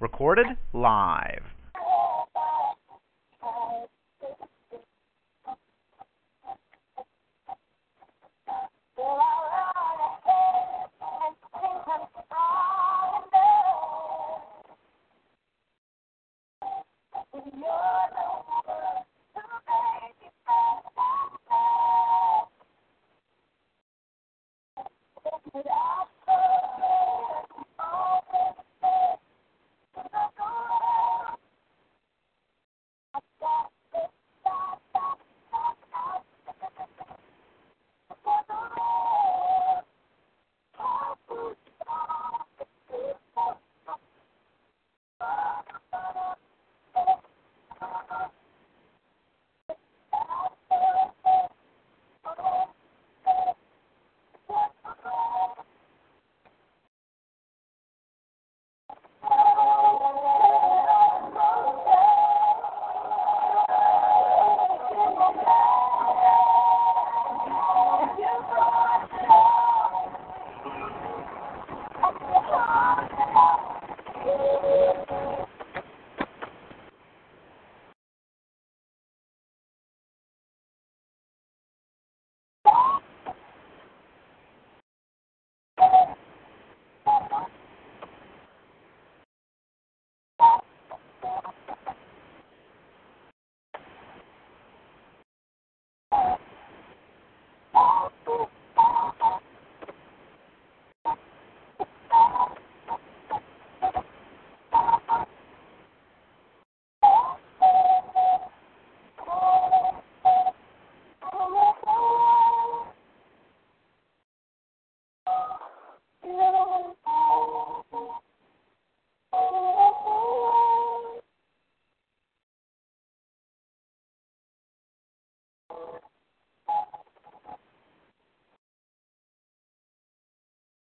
recorded live. Yeah.